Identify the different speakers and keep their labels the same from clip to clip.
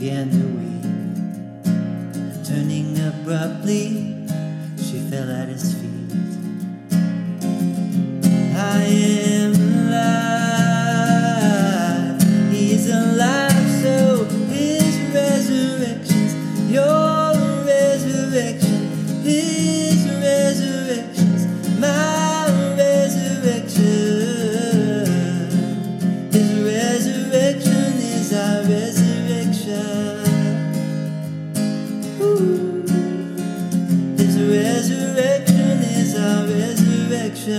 Speaker 1: began to weep. Turning abruptly, He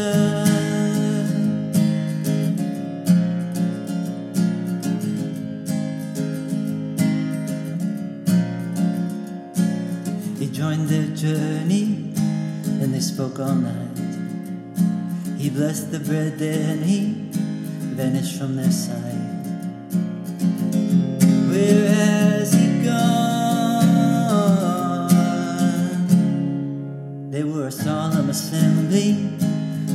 Speaker 1: joined their journey and they spoke all night. He blessed the bread, then he vanished from their sight. Where has he gone? They were a solemn assembly,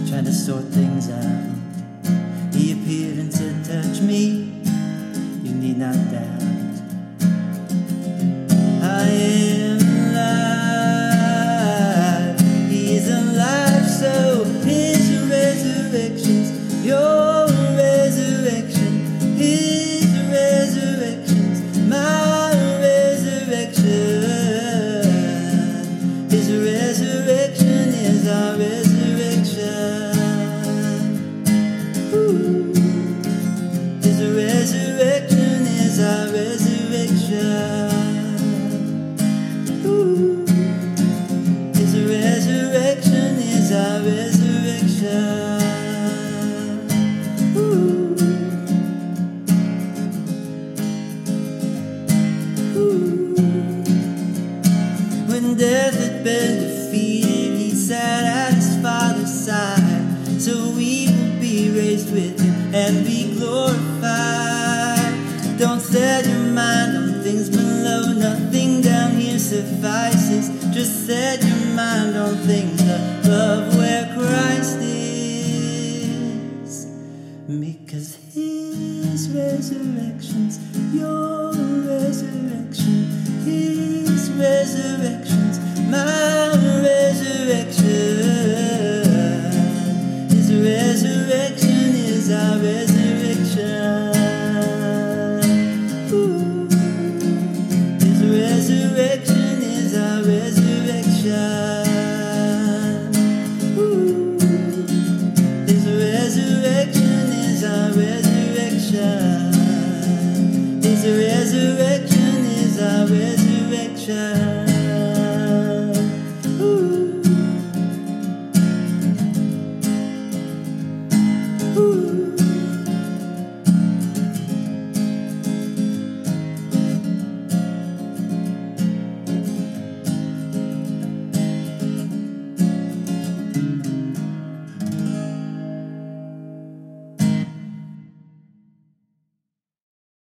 Speaker 1: trying to sort things out. He appeared and said, Touch me, you need not so we will be raised with Him and be glorified. Don't set your mind on things below, nothing down here suffices. Just set your mind on things above where Christ is. Because His resurrection's resurrection is our resurrection.